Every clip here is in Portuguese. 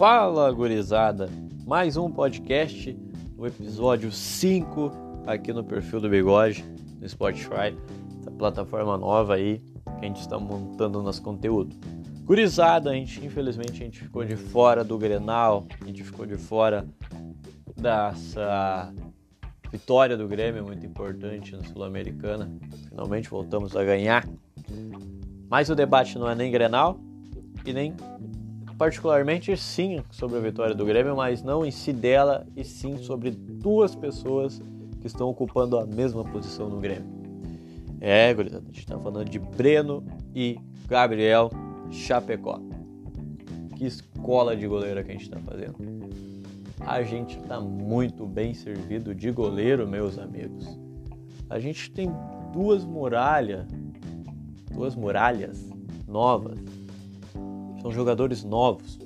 Fala, gurizada! Mais um podcast, o episódio 5 aqui no perfil do Bigode, no Spotify, essa plataforma nova aí que a gente está montando nosso conteúdo. Gurizada, a gente, infelizmente, a gente ficou de fora do Grenal, a gente ficou de fora dessa vitória do Grêmio, muito importante na Sul-Americana. Finalmente voltamos a ganhar. Mas o debate não é nem Grenal e nem particularmente sim sobre a vitória do Grêmio, mas não em si dela, e sim sobre duas pessoas que estão ocupando a mesma posição no Grêmio. É, gurizada, a gente está falando de Breno e Gabriel Chapecó. Que escola de goleiro que a gente está fazendo. A gente está muito bem servido de goleiro, meus amigos. A gente tem duas muralhas, duas muralhas novas são jogadores novos.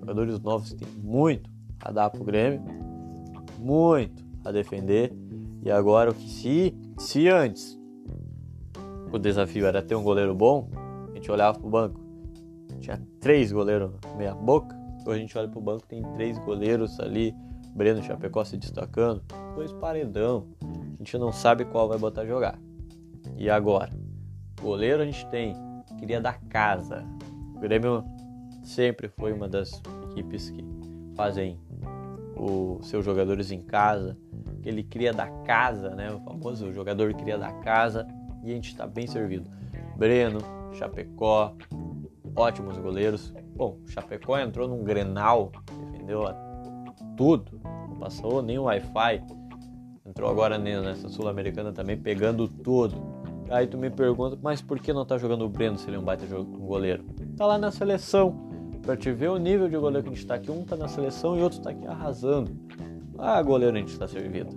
Jogadores novos que têm muito a dar pro Grêmio, muito a defender. E agora o que se, se antes o desafio era ter um goleiro bom, a gente olhava pro banco, tinha três goleiros meia boca, hoje a gente olha pro banco, tem três goleiros ali, Breno Chapecó se destacando, dois paredão, a gente não sabe qual vai botar jogar. E agora? Goleiro a gente tem, queria da casa, o Grêmio sempre foi uma das equipes que fazem os seus jogadores em casa, que ele cria da casa, né? O famoso jogador cria da casa e a gente está bem servido. Breno, Chapecó, ótimos goleiros. Bom, Chapecó entrou num Grenal, defendeu tudo, não passou nem o Wi-Fi. Entrou agora nessa Sul-Americana também pegando tudo. Aí tu me pergunta, mas por que não tá jogando o Breno se ele é um baita um goleiro? tá lá na seleção. Pra te ver o nível de goleiro que a gente tá aqui. Um tá na seleção e outro tá aqui arrasando. Ah, goleiro a gente tá servido.